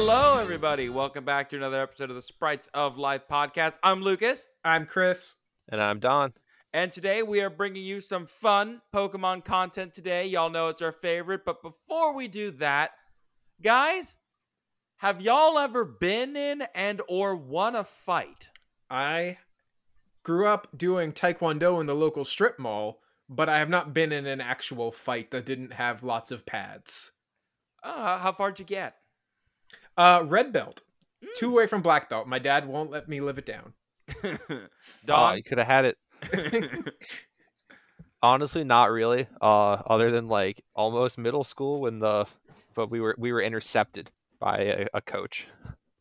Hello, everybody. Welcome back to another episode of the Sprites of Life podcast. I'm Lucas, I'm Chris. And I'm Don. and today we are bringing you some fun Pokemon content today. Y'all know it's our favorite, but before we do that, guys, have y'all ever been in and or won a fight? I grew up doing Taekwondo in the local strip mall, but I have not been in an actual fight that didn't have lots of pads. Uh, how far'd you get? Uh, red belt, two away from black belt. My dad won't let me live it down. Oh, Don? you could have had it. Honestly, not really. Uh, other than like almost middle school when the, but we were we were intercepted by a, a coach.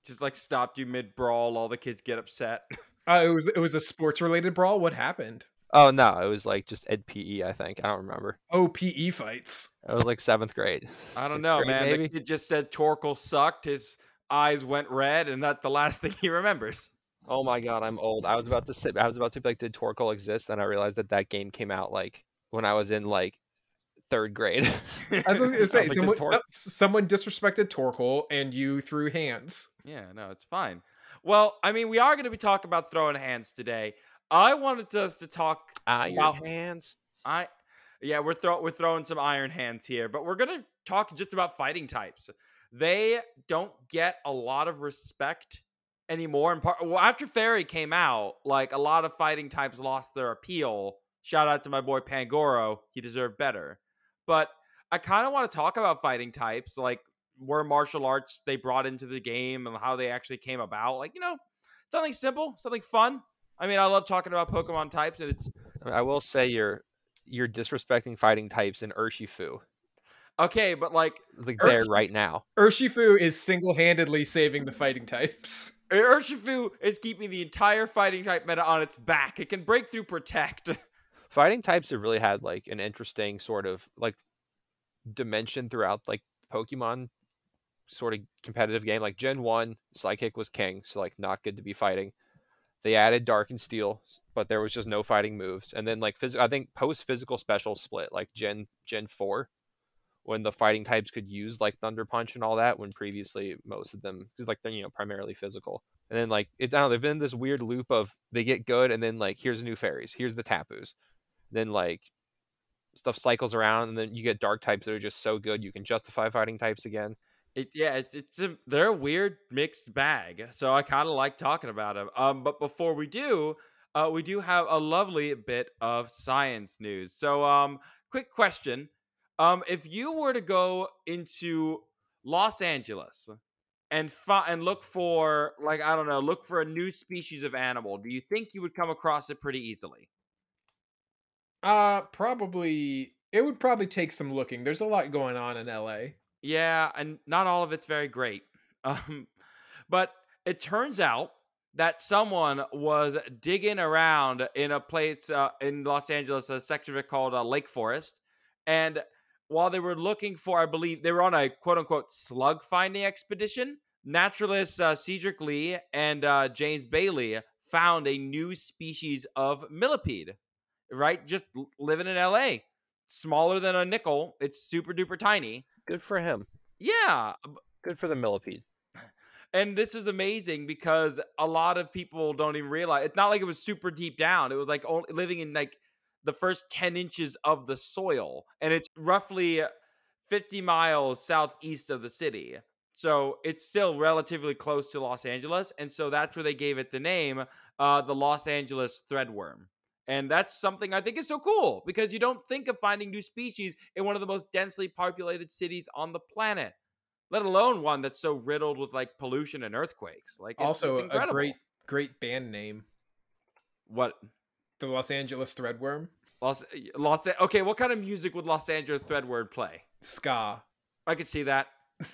Just like stopped you mid brawl, all the kids get upset. Uh, it was it was a sports related brawl. What happened? Oh no, it was like just Ed PE. I think I don't remember. Oh, PE fights. It was like seventh grade. I don't know, grade, man. Maybe. The kid just said Torkoal sucked. His eyes went red, and that's the last thing he remembers. Oh my god, I'm old. I was about to say, I was about to be like, did Torkoal exist? And I realized that that game came out like when I was in like third grade. I was gonna say like, someone, Tor- someone disrespected Torkoal and you threw hands. Yeah, no, it's fine. Well, I mean, we are going to be talking about throwing hands today. I wanted us to talk. Iron Wow. hands. I, yeah, we're throw we're throwing some iron hands here, but we're going to talk just about fighting types. They don't get a lot of respect anymore. And part well, after Fairy came out, like a lot of fighting types lost their appeal. Shout out to my boy Pangoro, he deserved better. But I kind of want to talk about fighting types, like where martial arts they brought into the game and how they actually came about. Like you know, something simple, something fun. I mean, I love talking about Pokemon types, and it's I will say you're you're disrespecting fighting types in Urshifu. okay, but like Like Ur- there right now. Urshifu is single handedly saving the fighting types. Urshifu is keeping the entire fighting type meta on its back. It can break through protect. Fighting types have really had like an interesting sort of like dimension throughout like Pokemon sort of competitive game. Like Gen 1, Psychic was king, so like not good to be fighting. They added Dark and Steel, but there was just no fighting moves. And then like phys- I think post physical special split, like Gen Gen 4, when the fighting types could use like Thunder Punch and all that, when previously most of them because like they're you know primarily physical. And then like it's I don't know, they've been this weird loop of they get good and then like here's new fairies, here's the Tapus. Then like stuff cycles around and then you get dark types that are just so good you can justify fighting types again. It, yeah, it's it's a, they're a weird mixed bag. So I kind of like talking about them. Um, but before we do, uh, we do have a lovely bit of science news. So um, quick question: um, if you were to go into Los Angeles and fi- and look for like I don't know, look for a new species of animal, do you think you would come across it pretty easily? Uh, probably. It would probably take some looking. There's a lot going on in LA. Yeah, and not all of it's very great. Um, but it turns out that someone was digging around in a place uh, in Los Angeles, a section of it called uh, Lake Forest, and while they were looking for, I believe they were on a quote unquote slug finding expedition. Naturalists uh, Cedric Lee and uh, James Bailey found a new species of millipede, right? Just living in LA, smaller than a nickel. It's super duper tiny. Good for him. Yeah, Good for the millipede. and this is amazing because a lot of people don't even realize it's not like it was super deep down. It was like only living in like the first 10 inches of the soil, and it's roughly 50 miles southeast of the city. So it's still relatively close to Los Angeles, and so that's where they gave it the name, uh, the Los Angeles threadworm. And that's something I think is so cool because you don't think of finding new species in one of the most densely populated cities on the planet let alone one that's so riddled with like pollution and earthquakes. Like it's, also, it's a great, great band name. what The Los Angeles Threadworm. Los Los okay. What kind of music would Los Angeles Threadworm play? Ska. I could see that.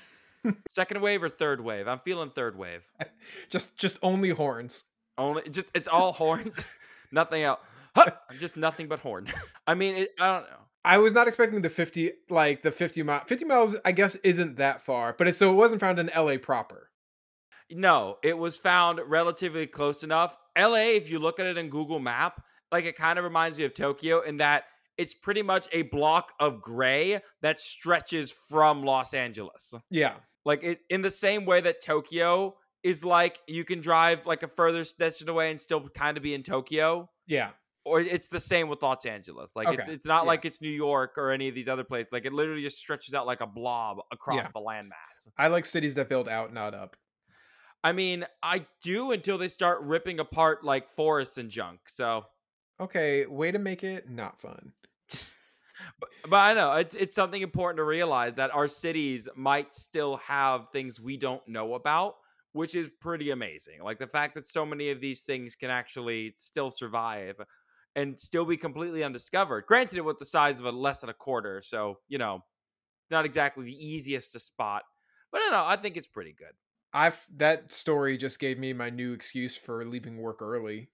Second wave or third wave? I'm feeling third wave. Just, just only horns. Only just it's all horns, nothing else. Huh, just nothing but horn. I mean, it, I don't know. I was not expecting the 50 like the 50 mile 50 miles I guess isn't that far, but it so it wasn't found in LA proper. No, it was found relatively close enough. LA, if you look at it in Google Map, like it kind of reminds me of Tokyo in that it's pretty much a block of gray that stretches from Los Angeles. Yeah. Like it in the same way that Tokyo is like you can drive like a further distance away and still kind of be in Tokyo. Yeah. Or it's the same with Los Angeles. Like it's it's not yeah. like it's New York or any of these other places. Like it literally just stretches out like a blob across Yeah. the landmass. I like cities that build out, not up. I mean, I do until they start ripping apart like forests and junk. So Okay, way to make it not fun. but, but I know it's it's something important to realize that our cities might still have things we don't know about, which is pretty amazing. Like the fact that so many of these things can actually still survive and still be completely undiscovered. Granted, it was the size of a less than a quarter, so you know, not exactly the easiest to spot. But I don't know. I think it's pretty good. I've that story just gave me my new excuse for leaving work early.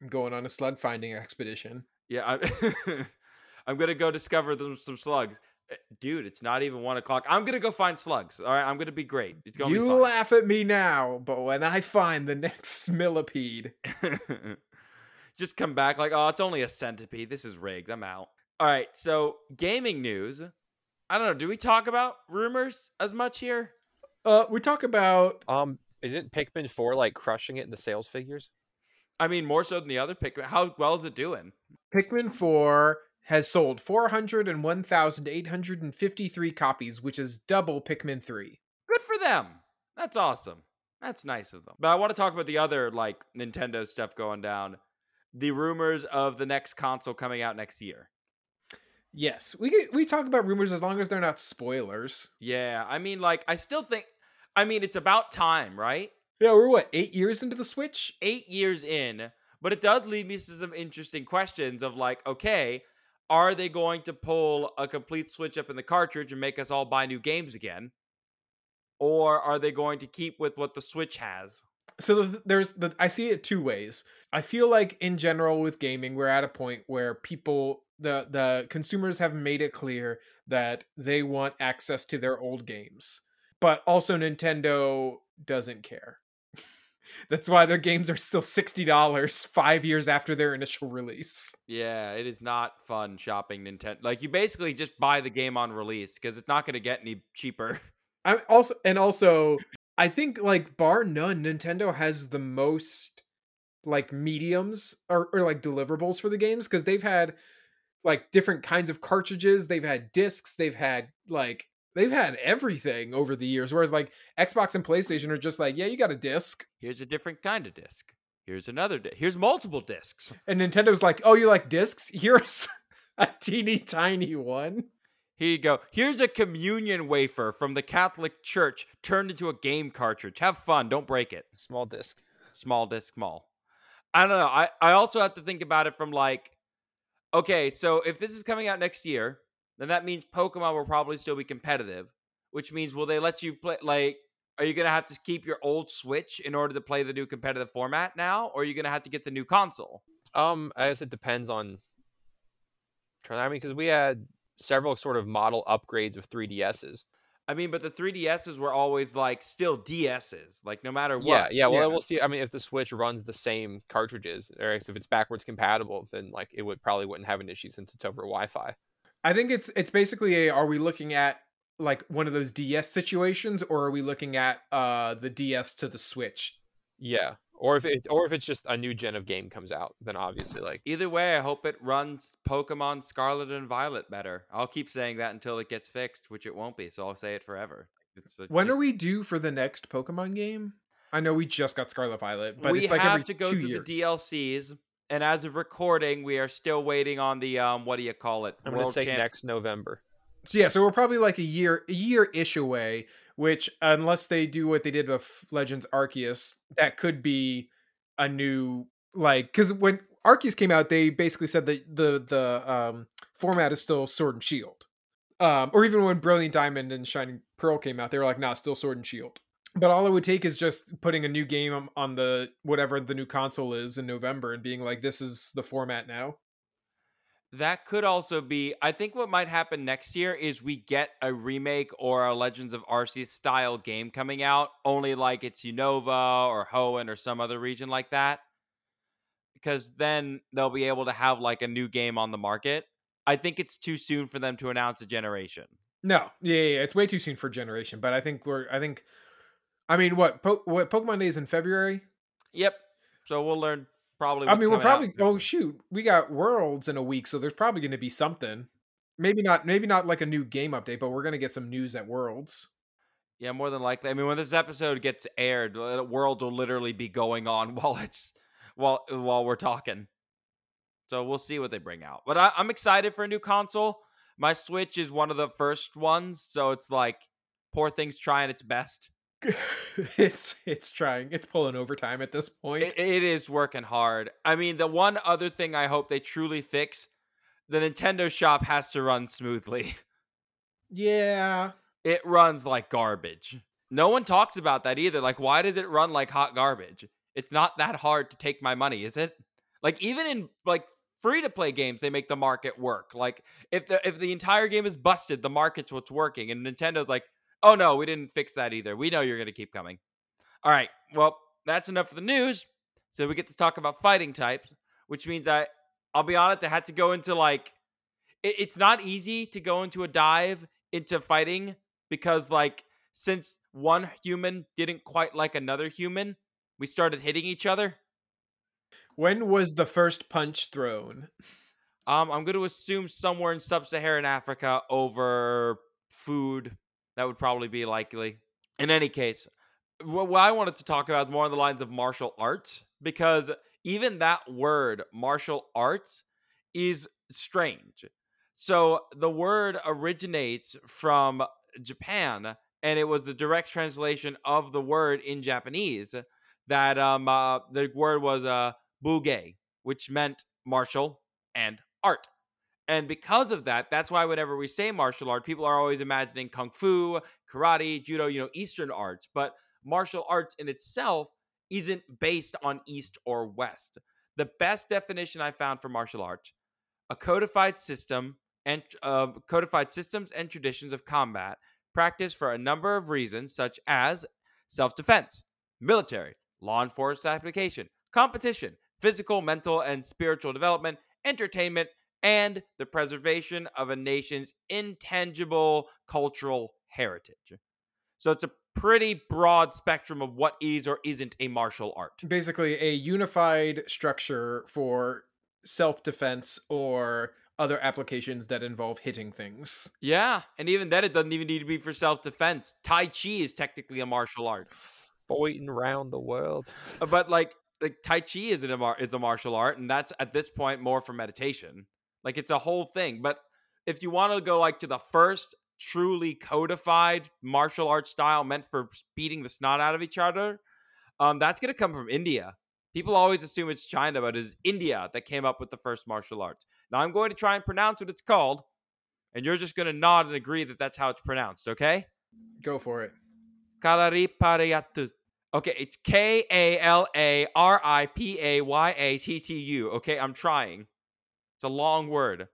I'm going on a slug finding expedition. Yeah, I, I'm gonna go discover them some slugs. Eh, Dude, it's not even one o'clock. I'm gonna go find slugs. All right, I'm gonna be great. It's gonna You laugh at me now, but when I find the next millipede, Just come back like, oh, it's only a centipede. This is rigged. I'm out. All right, so gaming news. I don't know. Do we talk about rumors as much here? uh, we talk about Um, isn't Pikmin Four like crushing it in the sales figures? I mean, more so than the other pick. How well is it doing? Pikmin 4 has sold 401,853 copies, which is double Pikmin 3. Good for them. That's awesome. That's nice of them. But I want to talk about the other like Nintendo stuff going down. The rumors of the next console coming out next year. Yes, we get, we talk about rumors as long as they're not spoilers. Yeah, I mean, like, I still think. I mean, it's about time, right? Yeah, we're what eight years into the Switch. eight years in, but it does lead me to some interesting questions of like, okay, are they going to pull a complete switch up in the cartridge and make us all buy new games again? Or are they going to keep with what the Switch has? So the, there's the I see it two ways. I feel like in general with gaming, we're at a point where people the the consumers have made it clear that they want access to their old games, but also Nintendo doesn't care. That's why their games are still sixty dollars five years after their initial release. Yeah, it is not fun shopping Nintendo. Like you basically just buy the game on release because it's not going to get any cheaper. I also and also I think like bar none, Nintendo has the most like mediums or, or like deliverables for the games because they've had like different kinds of cartridges, they've had discs, they've had like they've had everything over the years. Whereas like Xbox and PlayStation are just like, yeah, you got a disc. Here's a different kind of disc. Here's another disc. Here's multiple discs. And Nintendo's like, oh, you like discs? Here's a teeny tiny one. Here you go. Here's a communion wafer from the Catholic Church turned into a game cartridge. Have fun. Don't break it. Small disc. small disc small i don't know i i also have to think about it from like okay so if this is coming out next year then that means pokemon will probably still be competitive which means will they let you play like are you gonna have to keep your old switch in order to play the new competitive format now or are you gonna have to get the new console Um, I guess it depends on. I mean, because we had several sort of model upgrades of 3DSs. i mean but the 3ds's were always like still ds's like no matter what Yeah, yeah. Well, Yeah. we'll see. I mean, if the Switch runs the same cartridges, or if it's backwards compatible, then like it would probably wouldn't have an issue since it's over Wi-Fi. I think it's it's basically a are we looking at like one of those DS situations or are we looking at uh the DS to the Switch? Yeah, or if it, or if it's just a new gen of game comes out, then obviously like Either way, I hope it runs Pokemon Scarlet and Violet better. I'll keep saying that until it gets fixed, which it won't be. So I'll say it forever. It's a- When are we due for the next Pokemon game? I know we just got Scarlet Violet, but we it's like have every to go two through years. the DLCs, and as of recording, we are still waiting on the um. What do you call it? I'm gonna say Champ- next November. So yeah, so we're probably like a year a year ish away, which unless they do what they did with Legends Arceus, that could be a new like because when Arceus came out, they basically said that the the um format is still Sword and Shield. Um, or even when Brilliant Diamond and Shining Pearl came out, they were like, "Nah, still Sword and Shield." But all it would take is just putting a new game on the whatever the new console is in November and being like, "This is the format now." That could also be. I think what might happen next year is we get a remake or a Legends of Arceus style game coming out, only like it's Unova or Hoenn or some other region like that. Because then they'll be able to have like a new game on the market. I think it's too soon for them to announce a generation. No, yeah, yeah, yeah, it's way too soon for generation. But I think we're. I think. I mean, what? Po- what Pokemon Day is in February. Yep. So we'll learn probably. I mean, we're probably. Oh shoot, we got Worlds in a week, so there's probably going to be something. Maybe not. Maybe not like a new game update, but we're going to get some news at Worlds. Yeah, more than likely. I mean, when this episode gets aired, uh, the world will literally be going on while it's while while we're talking. So we'll see what they bring out. But I, I'm excited for a new console. My Switch is one of the first ones, so it's like poor thing's trying its best. it's it's trying. It's pulling overtime at this point. It, it is working hard. I mean, the one other thing I hope they truly fix, the Nintendo shop has to run smoothly. yeah. It runs like garbage. No one talks about that either. Like, why does it run like hot garbage? It's not that hard to take my money, is it? Like, even in like free to play games, they make the market work. Like, if the if the entire game is busted, the market's what's working. And Nintendo's like, oh no, we didn't fix that either. We know you're gonna keep coming. All right, well, that's enough for the news. So we get to talk about fighting types, which means I I'll be honest, I had to go into like it, it's not easy to go into a dive into fighting because like since one human didn't quite like another human, we started hitting each other. When was the first punch thrown? Um, I'm going to assume somewhere in sub-Saharan Africa over food. That would probably be likely. In any case, what, I wanted to talk about is more on the lines of martial arts because even that word, martial arts, is strange. So the word originates from Japan, and it was the direct translation of the word in Japanese. That um, uh, the word was uh, bugei, which meant martial and art. And because of that, that's why whenever we say martial art, people are always imagining kung fu, karate, judo, you know, Eastern arts. But martial arts in itself isn't based on East or West. The best definition I found for martial arts a codified system and uh, codified systems and traditions of combat practiced for a number of reasons such as self-defense military law enforcement application competition physical mental and spiritual development entertainment and the preservation of a nation's intangible cultural heritage. So it's a pretty broad spectrum of what is or isn't a martial art. Basically, a unified structure for self defense or other applications that involve hitting things. yeah and even then it doesn't even need to be for self-defense. Tai chi is technically a martial art. Fighting around the world. Uh, but like like tai chi is a mar- is a martial art and that's at this point more for meditation like it's a whole thing but if you want to go like to the first truly codified martial art style meant for beating the snot out of each other um that's going to come from india people always assume it's china but it's india that came up with the first martial arts now i'm going to try and pronounce what it's called and you're just going to nod and agree that that's how it's pronounced okay Go for it. Kalariparayattu. Okay, it's K A L A R I P A Y A T T U. Okay, I'm trying. It's a long word.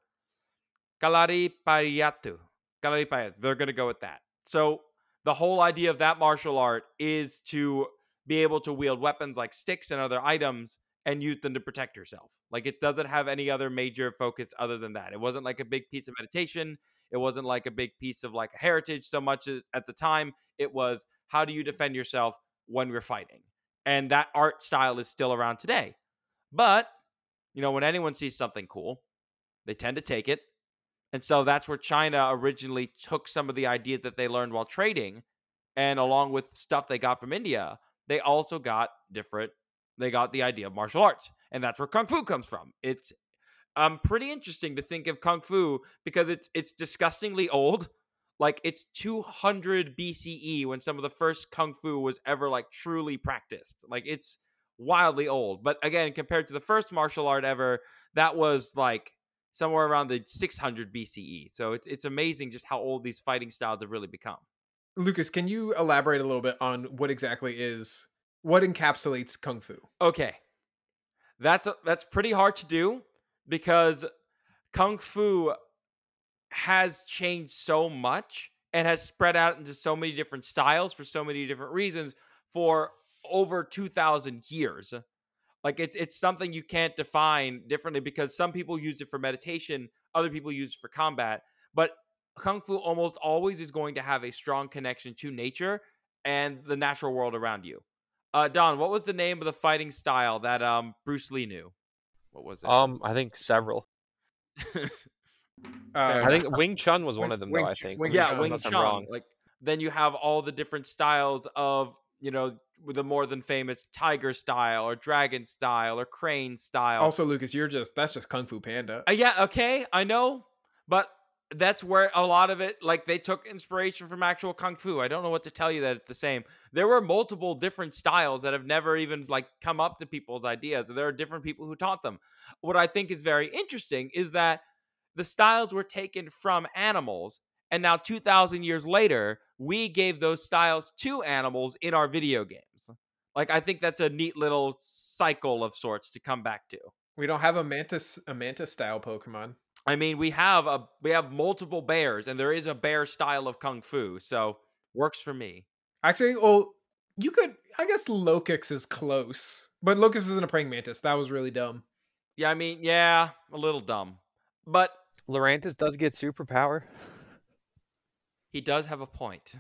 Kalariparayattu. Kalariparayattu. They're going to go with that. So, the whole idea of that martial art is to be able to wield weapons like sticks and other items and use them to protect yourself. Like, it doesn't have any other major focus other than that. It wasn't like a big piece of meditation. It wasn't like a big piece of like a heritage so much at the time. It was how do you mm. defend yourself when we're fighting? And that art style is still around today. But, you know, when anyone sees something cool, they tend to take it. And so that's where China originally took some of the ideas that they learned while trading and along with stuff they got from India, they also got different they got the idea of martial arts. And that's where kung fu comes from. It's um pretty interesting to think of kung fu because it's it's disgustingly old. Like it's 200 BCE when some of the first kung fu was ever like truly practiced. Like it's wildly old. But again, compared to the first martial art ever, that was like somewhere around the 600 BCE. So it's it's amazing just how old these fighting styles have really become. Lucas, can you elaborate a little bit on what exactly is what encapsulates kung fu? Okay. That's a, that's pretty hard to do because kung fu has changed so much and has spread out into so many different styles for so many different reasons for over 2000 years. Like it's it's something you can't define differently because some people use it for meditation, other people use it for combat. But kung fu almost always is going to have a strong connection to nature and the natural world around you. Uh, Don, what was the name of the fighting style that um Bruce Lee knew? What was it? Um, I think several. Uh, I think Wing Chun was one Wing- of them, Wing though. I think. Wing yeah, Chun. Wing Chun. wrong. Like then you have all the different styles of you know with the more than famous tiger style or dragon style or crane style. also, Lucas, you're just that's just Kung Fu Panda. Uh, yeah, okay, I know, but that's where a lot of it, like they took inspiration from actual kung fu. I don't know what to tell you that it's the same. There were multiple different styles that have never even like come up to people's ideas. There are different people who taught them. What I think is very interesting is that the styles were taken from animals, and now two thousand years later, we gave those styles to animals in our video games. Like I think that's a neat little cycle of sorts to come back to. We don't have a mantis a mantis style Pokemon. I mean, we have a we have multiple bears, and there is a bear style of kung fu, so works for me. Actually, well, you could. I guess Lokix is close, but Lokix isn't a praying mantis. That was really dumb. Yeah, I mean, yeah, a little dumb, but Lurantis does get superpower. He does have a point.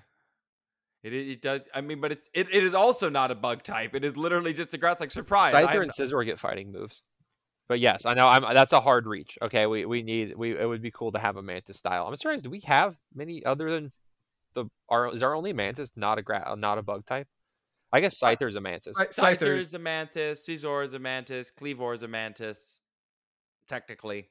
It, it, it does. I mean, but it's it, it is also not a bug type. It is literally just a grass like surprise. Scyther and Scizor get fighting moves. But yes, I know I'm that's a hard reach. Okay, we, we need we it would be cool to have a mantis style. I'm surprised. Do we have many other than the our is our only mantis not a gra- not a bug type? I guess uh, Scyther is a mantis. Scyther Scyther is a mantis. Scizor is a mantis. Kleavor is a mantis. Technically,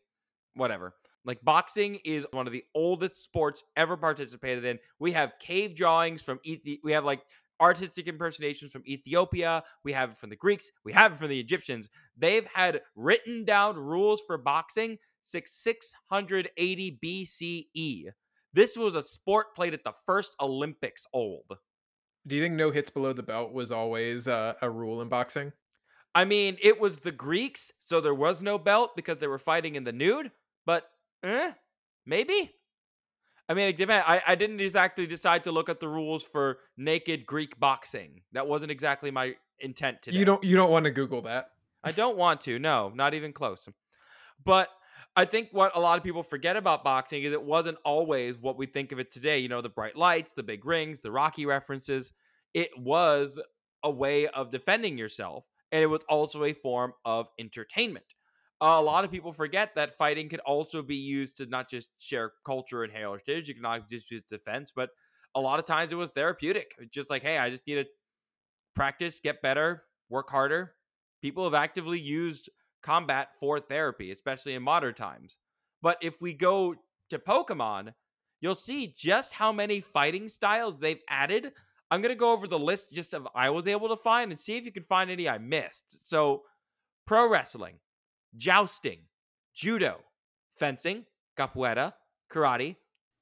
whatever. Like boxing is one of the oldest sports ever participated in. We have cave drawings from Ethi- we have like artistic impersonations from Ethiopia. We have it from the Greeks. We have it from the Egyptians. They've had written down rules for boxing since 680 BCE. This was a sport played at the first Olympics old. Do you think no hits below the belt was always uh, a rule in boxing? I mean, it was the Greeks, so there was no belt because they were fighting in the nude. But, eh, maybe. I mean, it depends. I, I didn't exactly decide to look at the rules for naked Greek boxing. That wasn't exactly my intent today. You don't. You don't want to Google that. I don't want to. No, not even close. But I think what a lot of people forget about boxing is it wasn't always what we think of it today. You know, the bright lights, the big rings, the Rocky references. It was a way of defending yourself, and it was also a form of entertainment. A lot of people forget that fighting can also be used to not just share culture and heritage. You can not just use defense, but a lot of times it was therapeutic. It's just like, hey, I just need to practice, get better, work harder. People have actively used combat for therapy, especially in modern times. But if we go to Pokemon, you'll see just how many fighting styles they've added. I'm going to go over the list just of I was able to find and see if you can find any I missed. So, pro wrestling, jousting, judo, fencing, capoeira, karate,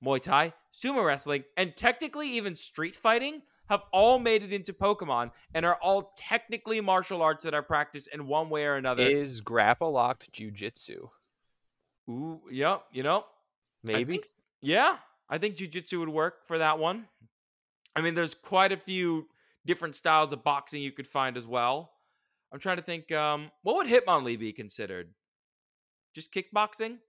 Muay Thai, sumo wrestling, and technically even street fighting have all made it into Pokemon and are all technically martial arts that are practiced in one way or another. Is grapple locked jujitsu? Ooh, yep, you know, I Maybe. think yeah, I think jujitsu would work for that one. I mean, there's quite a few different styles of boxing you could find as well. I'm trying to think, um, what would Hitmonlee be considered? Just kickboxing?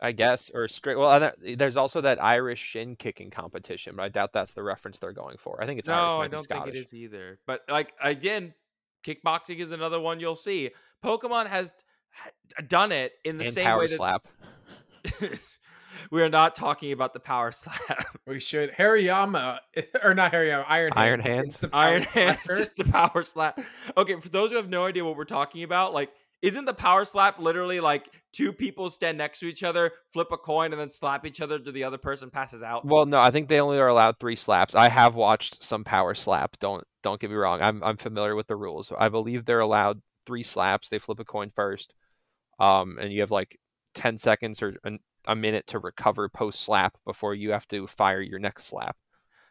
I guess, or straight. Well, there's also that Irish shin kicking competition, but I doubt that's the reference they're going for. I think it's Irish, no, might I don't think it is either. But like again, kickboxing is another one you'll see. Pokemon has done it in the and same power way that slap. we are not talking about the power slap. We should Hariyama or not Hariyama, Iron Hands. Iron It's Hands. Iron Hands, just the power slap. Okay, for those who have no idea what we're talking about, like, isn't the power slap literally like two people stand next to each other, flip a coin, and then slap each other till the other person passes out? Well, no, I think they only are allowed three slaps. I have watched some power slap. Don't don't get me wrong. I'm I'm familiar with the rules. I believe they're allowed three slaps. They flip a coin first, um, and you have like ten seconds or an, a minute to recover post slap before you have to fire your next slap.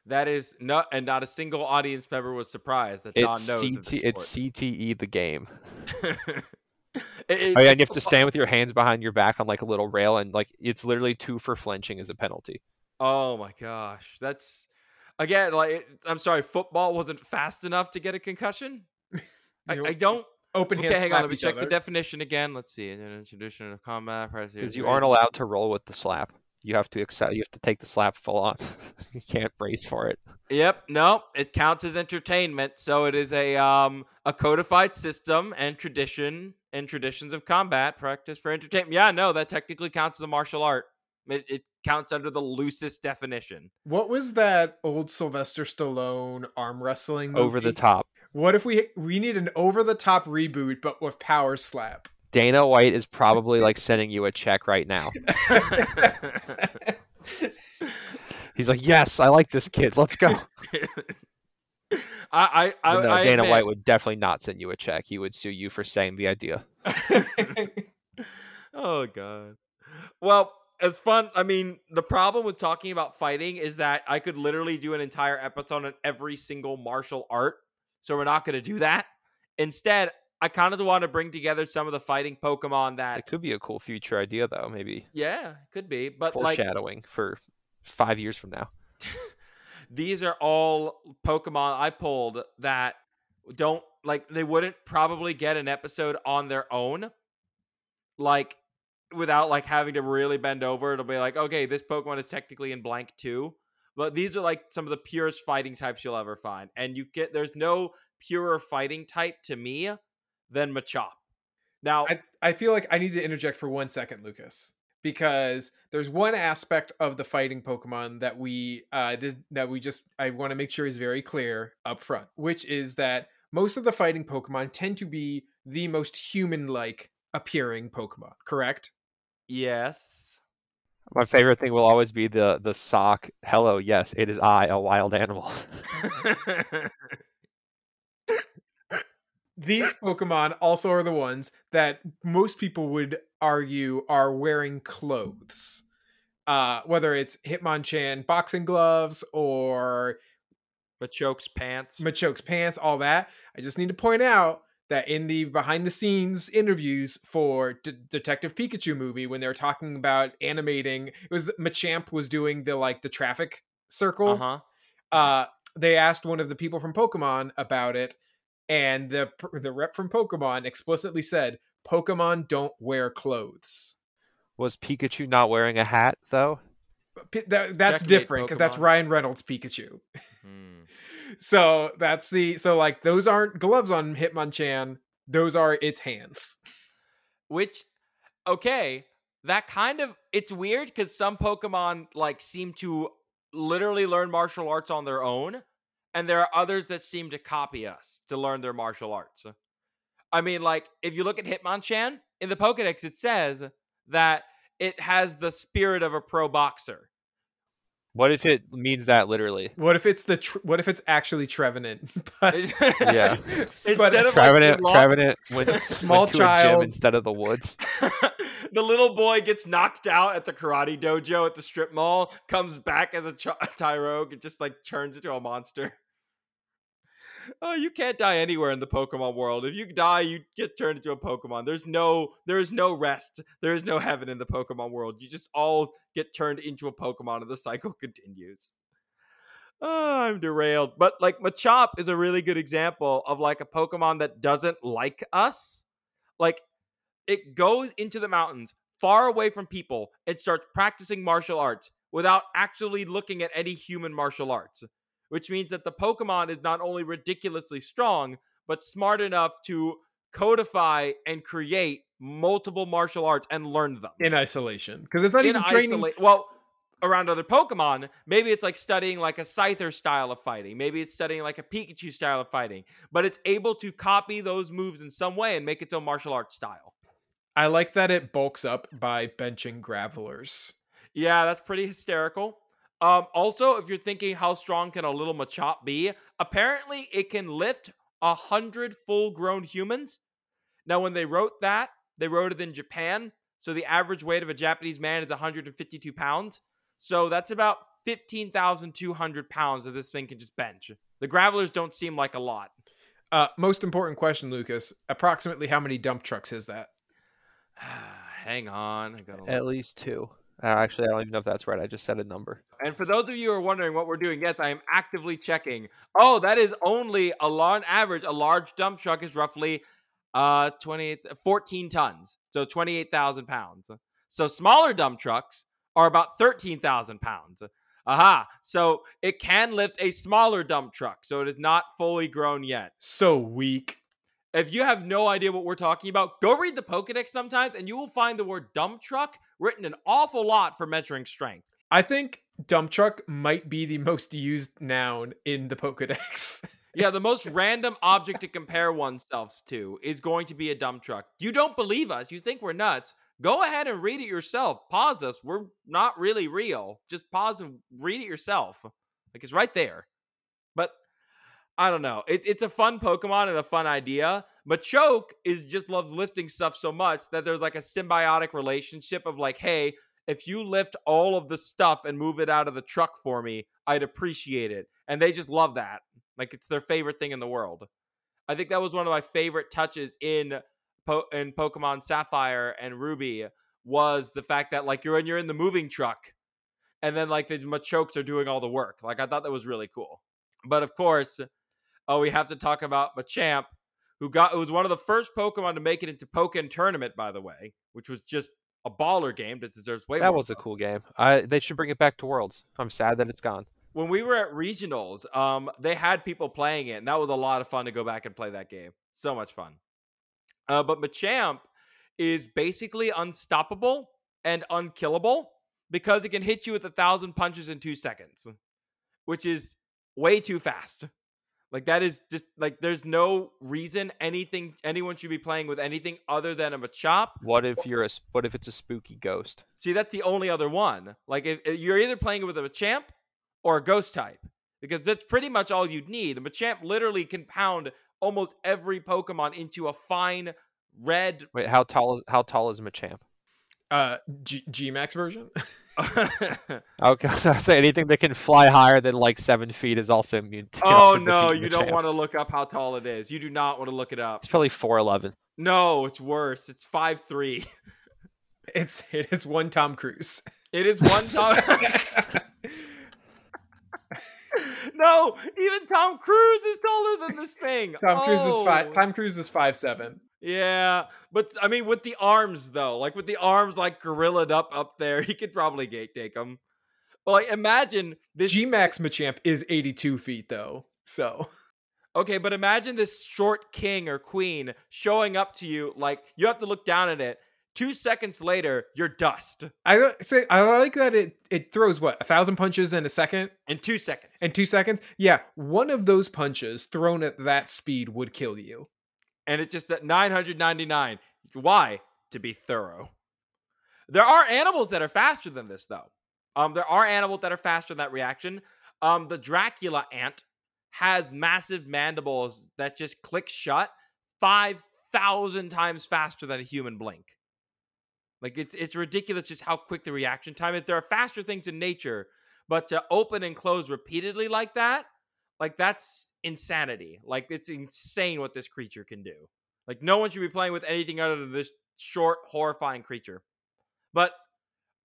That is not, and not a single audience member was surprised that Don It's knows. of CT, it's. CTE the game. It- it- Oh, yeah, and you have to stand with your hands behind your back on like a little rail, and like it's literally two for flinching as a penalty. Oh my gosh, that's again like I'm sorry, football wasn't fast enough to get a concussion. I, I don't. Open hands Okay, hang slap on. Let me check other. the definition again. Let's see. In tradition of combat, because you aren't allowed to roll with the slap. You have to accept. You have to take the slap full on. you can't brace for it. Yep. No, it counts as entertainment. So it is a um a codified system and tradition and traditions of combat practice for entertainment. Yeah, no, that technically counts as a martial art. It, it counts under the loosest definition. What was that old Sylvester Stallone arm wrestling movie? Over the top. What if we we need an over the top reboot but with power slap? Dana White is probably like sending you a check right now. He's like, "Yes, I like this kid. Let's go." I I, I, no, I Dana admit- White would definitely not send you a check. He would sue you for saying the idea. oh god. Well, as fun. I mean, the problem with talking about fighting is that I could literally do an entire episode on every single martial art. So we're not going to do that. Instead, I kind of want to bring together some of the fighting Pokemon that. It could be a cool future idea, though. Maybe Yeah, it could be, but like foreshadowing for five years from now. these are all Pokemon I pulled that don't like they wouldn't probably get an episode on their own. Like without like having to really bend over, it'll be like, okay, this Pokemon is technically in blank too. But these are like some of the purest fighting types you'll ever find. And you get there's no purer fighting type to me than Machop. Now I, I feel like I need to interject for one second, Lucas, because there's one aspect of the fighting Pokemon that we uh did, that we just I want to make sure is very clear up front, which is that most of the fighting Pokemon tend to be the most human-like appearing Pokemon. Correct? yes. My favorite thing will always be the the sock. Hello, yes, it is I, a wild animal. These Pokemon also are the ones that most people would argue are wearing clothes. Uh, whether it's Hitmonchan boxing gloves or Machoke's pants. Machoke's pants, all that. I just need to point out that in the behind the scenes interviews for D- Detective Pikachu movie, when they were talking about animating, it was Machamp was doing the like the traffic circle. Uh-huh. Uh, they asked one of the people from Pokemon about it, and the the rep from Pokemon explicitly said, "Pokemon don't wear clothes." Was Pikachu not wearing a hat though? That, that's Checkmate, different because that's Ryan Reynolds Pikachu. Hmm. So that's the so like those aren't gloves on Hitmonchan; those are its hands. Which, okay, that kind of it's weird because some Pokemon like seem to literally learn martial arts on their own, and there are others that seem to copy us to learn their martial arts. I mean, like if you look at Hitmonchan in the Pokedex, it says that it has the spirit of a pro boxer. What if it means that literally? What if it's the tr- what if it's actually Trevenant? But Yeah. Instead of like, Trevenant, the long- Trevenant went, Small went to a child. gym instead of the woods. the little boy gets knocked out at the karate dojo at the strip mall, comes back as a ch- Tyrogue, and just like turns into a monster. Oh, you can't die anywhere in the Pokemon world. If you die, you get turned into a Pokemon. There's no, there is no rest. There is no heaven in the Pokemon world. You just all get turned into a Pokemon, and the cycle continues. Oh, I'm derailed. But like Machop is a really good example of like a Pokemon that doesn't like us. Like it goes into the mountains far away from people and starts practicing martial arts without actually looking at any human martial arts, which means that the Pokemon is not only ridiculously strong, but smart enough to codify and create multiple martial arts and learn them in isolation, because it's not in even training. isolate. Well, around other Pokemon, maybe it's like studying like a Scyther style of fighting. Maybe it's studying like a Pikachu style of fighting. But it's able to copy those moves in some way and make its own martial arts style. I like that it bulks up by benching Gravelers. Yeah, that's pretty hysterical. Um, also, if you're thinking how strong can a little Machop be, apparently it can lift a hundred full-grown humans. Now, when they wrote that, they wrote it in Japan, so the average weight of a Japanese man is 152 pounds. So that's about 15,200 pounds that this thing can just bench. The Gravelers don't seem like a lot. Uh, most important question, Lucas. Approximately how many dump trucks is that? Hang on, I gotta look. At least two. Uh, actually, I don't even know if that's right. I just said a number. And for those of you who are wondering what we're doing, yes, I am actively checking. Oh, that is only a on average. A large dump truck is roughly Uh, 28, 14 tons. So 28,000 pounds. So smaller dump trucks are about 13,000 pounds. Aha. So it can lift a smaller dump truck. So it is not fully grown yet. So weak. If you have no idea what we're talking about, go read the Pokedex sometimes and you will find the word dump truck written an awful lot for measuring strength. I think dump truck might be the most used noun in the Pokedex. Yeah, the most random object to compare oneself to is going to be a dump truck. You don't believe us. You think we're nuts. Go ahead and read it yourself. Pause us. We're not really real. Just pause and read it yourself. Like it's right there. I don't know. It, it's a fun Pokemon and a fun idea. Machoke is just loves lifting stuff so much that there's like a symbiotic relationship of like, hey, if you lift all of the stuff and move it out of the truck for me, I'd appreciate it. And they just love that. Like it's their favorite thing in the world. I think that was one of my favorite touches in po- in Pokemon Sapphire and Ruby was the fact that like you're you're in the moving truck and then like the Machokes are doing all the work. Like I thought that was really cool. But of course, oh, we have to talk about Machamp, who got who was one of the first Pokemon to make it into Pokken Tournament, by the way, which was just a baller game that deserves way That was a cool game. I they should bring it back to Worlds. I'm sad that it's gone. when we were at regionals, um, they had people playing it, and that was a lot of fun to go back and play that game. So much fun. Uh, but Machamp is basically unstoppable and unkillable because it can hit you with a thousand punches in two seconds, which is way too fast. Like that is just like there's no reason anything anyone should be playing with anything other than a Machop What if you're a what if it's a spooky ghost? See, that's the only other one. Like, if, if you're either playing with a Machamp or a Ghost type, because that's pretty much all you'd need. A Machamp literally can pound almost every Pokemon into a fine red. Wait, how tall is how tall is a Machamp? Uh G- G-Max version. Okay, I say anything that can fly higher than like seven feet is also immune to. oh no, you don't Machamp. want to look up how tall it is. You do not want to look it up. It's probably four eleven. No, it's worse. It's five three. it's it is one Tom Cruise. It is one Tom. no, even Tom Cruise is taller than this thing. Tom Cruise is Oh. five. Tom Cruise is five seven. Yeah, but I mean, with the arms though, like with the arms like gorillaed up up there, he could probably gate take them. But like, imagine this. G-Max Machamp is eighty two feet though. So okay, but imagine this short king or queen showing up to you. Like you have to look down at it. Two seconds later, you're dust I say I like that it it throws what a thousand punches in a second in two seconds. in two seconds. Yeah, one of those punches thrown at that speed would kill you. And it's just at 999. Why? To be thorough. There are animals that are faster than this, though. Um, there are animals that are faster than that reaction. Um, the Dracula ant has massive mandibles that just click shut five thousand times faster than a human blink. Like it's it's ridiculous just how quick the reaction time is. There are faster things in nature, but to open and close repeatedly like that, like that's insanity. Like it's insane what this creature can do. Like no one should be playing with anything other than this short, horrifying creature. But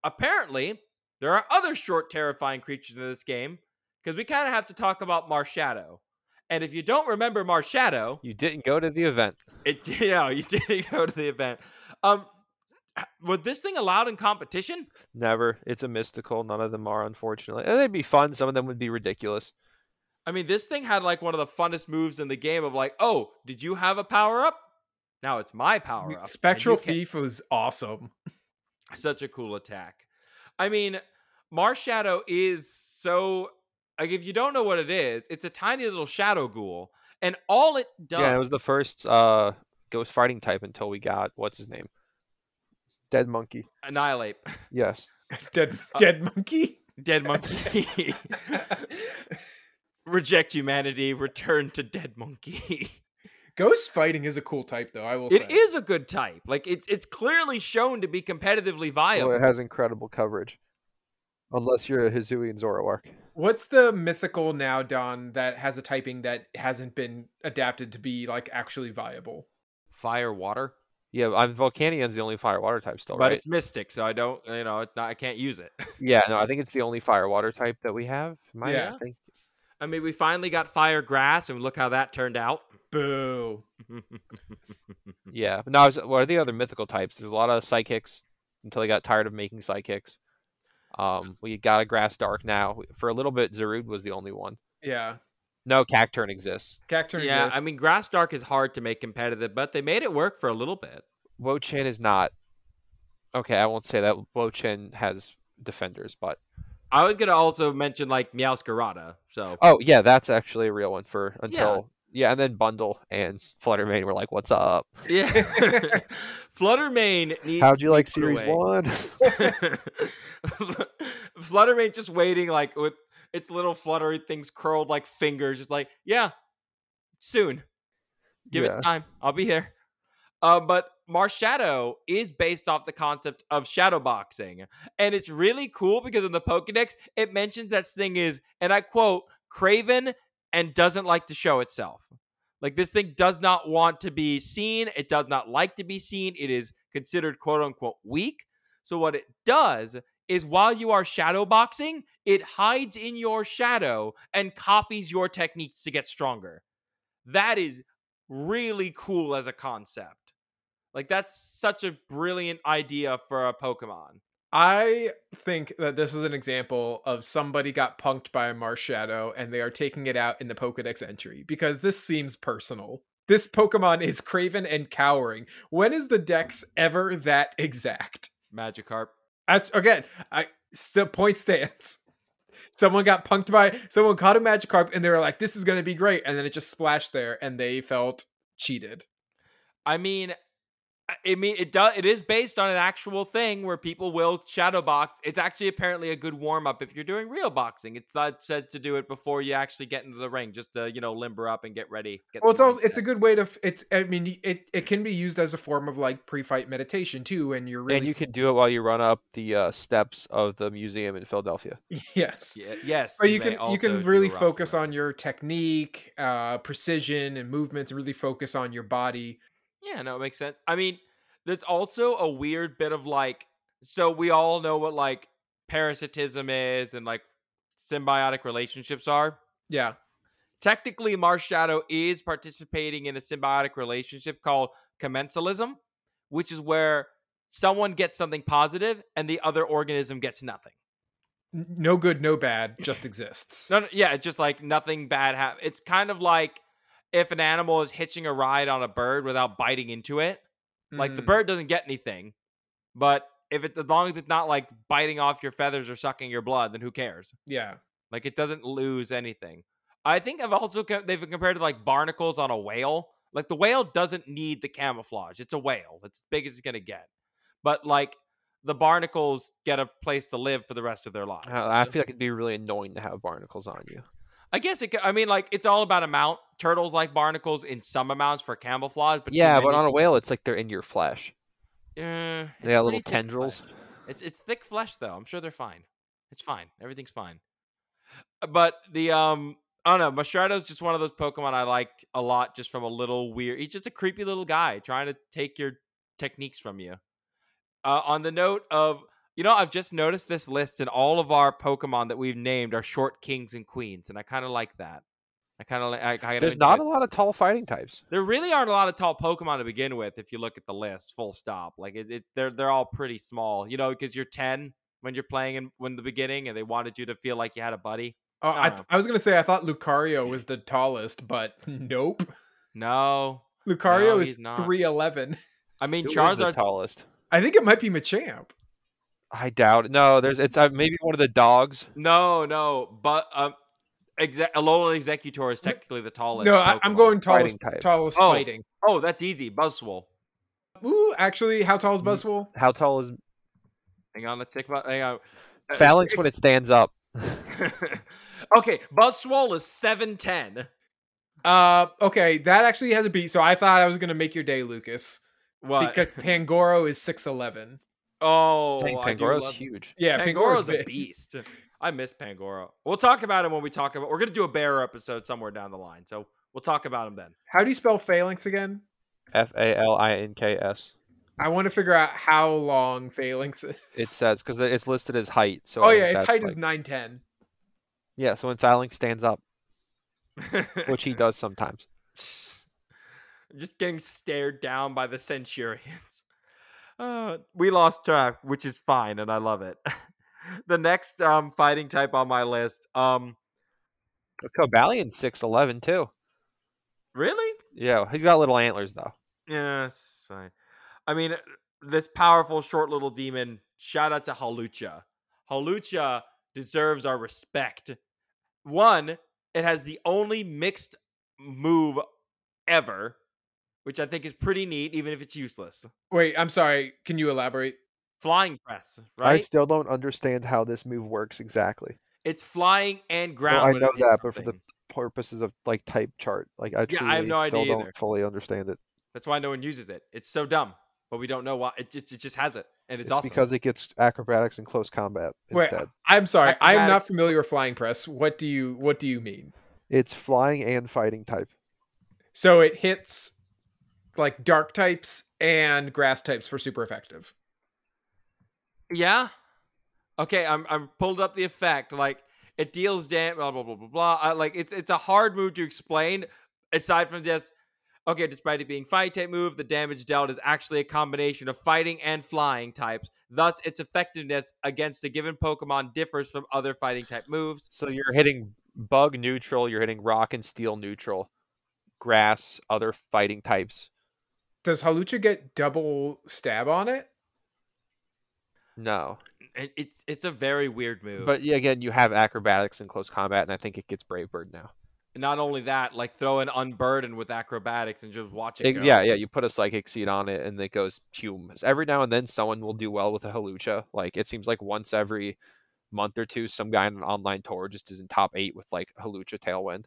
apparently, there are other short, terrifying creatures in this game because we kind of have to talk about Marshadow. And if you don't remember Marshadow, You didn't go to the event. it you know you didn't go to the event. Um, was this thing allowed in competition? Never. It's a mystical. None of them are, unfortunately. And they'd be fun. Some of them would be ridiculous. I mean, this thing had like one of the funnest moves in the game of like, oh, did you have a power up? Now it's my power up. Spectral you can't- Thief was awesome. Such a cool attack. I mean, Marshadow is so like if you don't know what it is, it's a tiny little shadow ghoul, and all it does. Yeah, it was the first uh, ghost fighting type until we got what's his name, Dead Monkey. annihilate. Yes. Dead Uh, Dead Monkey. Dead monkey. Reject humanity. Return to dead monkey. Ghost fighting is a cool type though. I will say It is a good type. Like it's it's clearly shown to be competitively oh, viable. Well, it has incredible coverage. Unless you're a Hisuian Zoroark. What's the mythical now, Don, that has a typing that hasn't been adapted to be like actually viable? Fire, water, Yeah, I'm Volcanion's the only fire water type still, but right? it's mystic, so I don't. You know, it's not, I can't use it. Yeah, no, I think it's the only fire water type that we have. Am Yeah. I think I mean, we finally got fire grass, and look how that turned out. Boo. Yeah, but no, I was, what are the other mythical types? There's a lot of psychics until they got tired of making psychics. Um, we got a grass dark now. For a little bit, Zarude was the only one. Yeah. No, Cacturne exists. Cacturne exists. yeah, exists. I mean, Grass Dark is hard to make competitive, but they made it work for a little bit. Wo-Chien is not. Okay, I won't say that. Wo-Chien has defenders, but I was gonna also mention like Meowscarada. So oh yeah, that's actually a real one for until yeah, and then Bundle and Fluttermane were like, "What's up? yeah, Fluttermane needs. How'd you like Series away. One?" Fluttermane just waiting, like with its little fluttery things curled like fingers, just like, yeah, soon. Give Yeah. it time. I'll be here. Um, but Marshadow is based off the concept of shadow boxing. And it's really cool because in the Pokedex, it mentions that thing is, and I quote, craven and doesn't like to show itself. Like this thing does not want to be seen. It does not like to be seen. It is considered quote unquote weak. So what it does is while you are shadow boxing, it hides in your shadow and copies your techniques to get stronger. That is really cool as a concept. Like that's such a brilliant idea for a Pokemon. I think that this is an example of somebody got punked by a Marshadow and they are taking it out in the Pokedex entry because this seems personal. This Pokemon is craven and cowering. When is the dex ever that exact? Magikarp. That's, again, I still point stands. Someone got punked by someone caught a Magikarp and they were like, "This is going to be great," and then it just splashed there, and they felt cheated. I mean, I I mean it does. It is based on an actual thing where people will shadow box. It's actually apparently a good warm up if you're doing real boxing. It's not said to do it before you actually get into the ring, just to you know limber up and get ready. Get Well, it's also, it's a good way to. It's I mean, it it can be used as a form of like pre-fight meditation too, and you're really and you can do it while you run up the uh, steps of the museum in Philadelphia. yes. Yeah, yes, But you may can you also can really focus on your technique, uh, precision, and movements. Really focus on your body. Yeah, no, it makes sense. I mean, there's also a weird bit of like, so we all know what like parasitism is and like symbiotic relationships are. Yeah, Technically, Marshadow is participating in a symbiotic relationship called commensalism, which is where someone gets something positive and the other organism gets nothing. No good, no bad, just exists. No, no, yeah, it's just like nothing bad happens. It's kind of like if an animal is hitching a ride on a bird without biting into it. Like the Mhm. bird doesn't get anything, but if it as long as it's not like biting off your feathers or sucking your blood, then who cares? yeah, Like it doesn't lose anything. I think I've also they've compared to like barnacles on a whale. Like the whale doesn't need the camouflage. It's a whale. It's as big as it's gonna get. But like the barnacles get a place to live for the rest of their lives. I feel like it'd be really annoying to have barnacles on you. I guess it. I mean, like it's all about amount. Turtles like barnacles in some amounts for camouflage, but yeah, but on a whale, it's like they're in your flesh. Eh, They it's got little tendrils. flesh. It's it's thick flesh though. I'm sure they're fine. It's fine. Everything's fine. Uh, But the um I don't know, Marshadow's just one of those Pokemon I like a lot just from a little weird he's just a creepy little guy trying to take your techniques from you. Uh on the note of you know, I've just noticed this list and all of our Pokemon that we've named are short kings and queens, and I kind of like that. I kind of like. I, I There's not it. a lot of tall fighting types. There really aren't a lot of tall Pokemon to begin with. If you look at the list, full stop. Like it, it they're they're all pretty small. You know, because you're ten when you're playing in when the beginning, and they wanted you to feel like you had a buddy. Oh, I, No. I was gonna say I thought Lucario was the tallest, but nope. No, Lucario No, is he's not. three eleven. I mean Who is the tallest. I think it might be Machamp. I doubt it. No, there's it's uh, maybe one of the dogs. no, no, but um, exe- Alolan Exeggutor is technically the tallest. No, I, I'm going tallest. Fighting. Tallest Oh. fighting. Oh, that's easy. Buzzwole. Ooh, actually, how tall is Mm. Buzzwole? How tall is Hang on, let's check. about- Hang on. Uh, Falinks when it stands up? okay, Buzzwole is seven ten. Uh, okay, that actually has a beat. So I thought I was gonna make your day, Lucas, What? because Pangoro is six eleven. Oh, Dang, I Pangoro's love- huge. Yeah, Pangoro's a beast. I miss Pangoro. We'll talk about him when we talk about. We're gonna do a bear episode somewhere down the line, so we'll talk about him then. How do you spell Falinks again? F A L I N K S. I want to figure out how long Falinks is. It says because it's listed as height. So oh I yeah, its height like- is nine ten. yeah. So when Falinks stands up, which he does sometimes. just getting stared down by the Centurions. Uh, we lost track, which is fine, and I love it. the next um, fighting type on my list. Um, Cobalion six eleven too. really? Yeah, he's got little antlers though. Yeah, it's fine. I mean, this powerful, short little demon. Shout out to Hawlucha. Hawlucha deserves our respect. One, it has the only mixed move ever, which I think is pretty neat, even if it's useless. Wait, I'm sorry. Can you elaborate? Flying press, right? I still don't understand how this move works exactly. it's flying and Well, ground. I know hits that, but for the purposes of like type chart, like I Yeah, truly I have no still idea don't either. fully understand it. That's why no one uses it. It's so dumb, but we don't know why. It just it just has it, and it's, It's, awesome. because it gets acrobatics and close combat Wait, instead. I'm sorry. I'm not familiar with flying press. What do you What do you mean? It's flying and fighting type. So it hits like dark types and grass types for super effective. Yeah. Okay, I'm I'm pulled up the effect. Like it deals damage. Blah blah blah blah blah. I, like it's it's a hard move to explain. Aside from just okay, despite it being fight type move, the damage dealt is actually a combination of fighting and flying types. Thus, its effectiveness against a given Pokemon differs from other fighting type moves. So you're hitting bug neutral, you're hitting rock and steel neutral, grass, other fighting types. Does Hawlucha get double stab on it? No, It, it's it's a very weird move. but yeah, again, you have acrobatics in close combat, and I think it gets Brave Bird now. not only that, like throw an unburden with acrobatics and just watch it. It- go. yeah, yeah, you put a psychic seed on it, and it goes hume. Every now and then, someone will do well with a Hawlucha. Like it seems like once every month or two, some guy in an online tour just is in top eight with like Hawlucha Tailwind.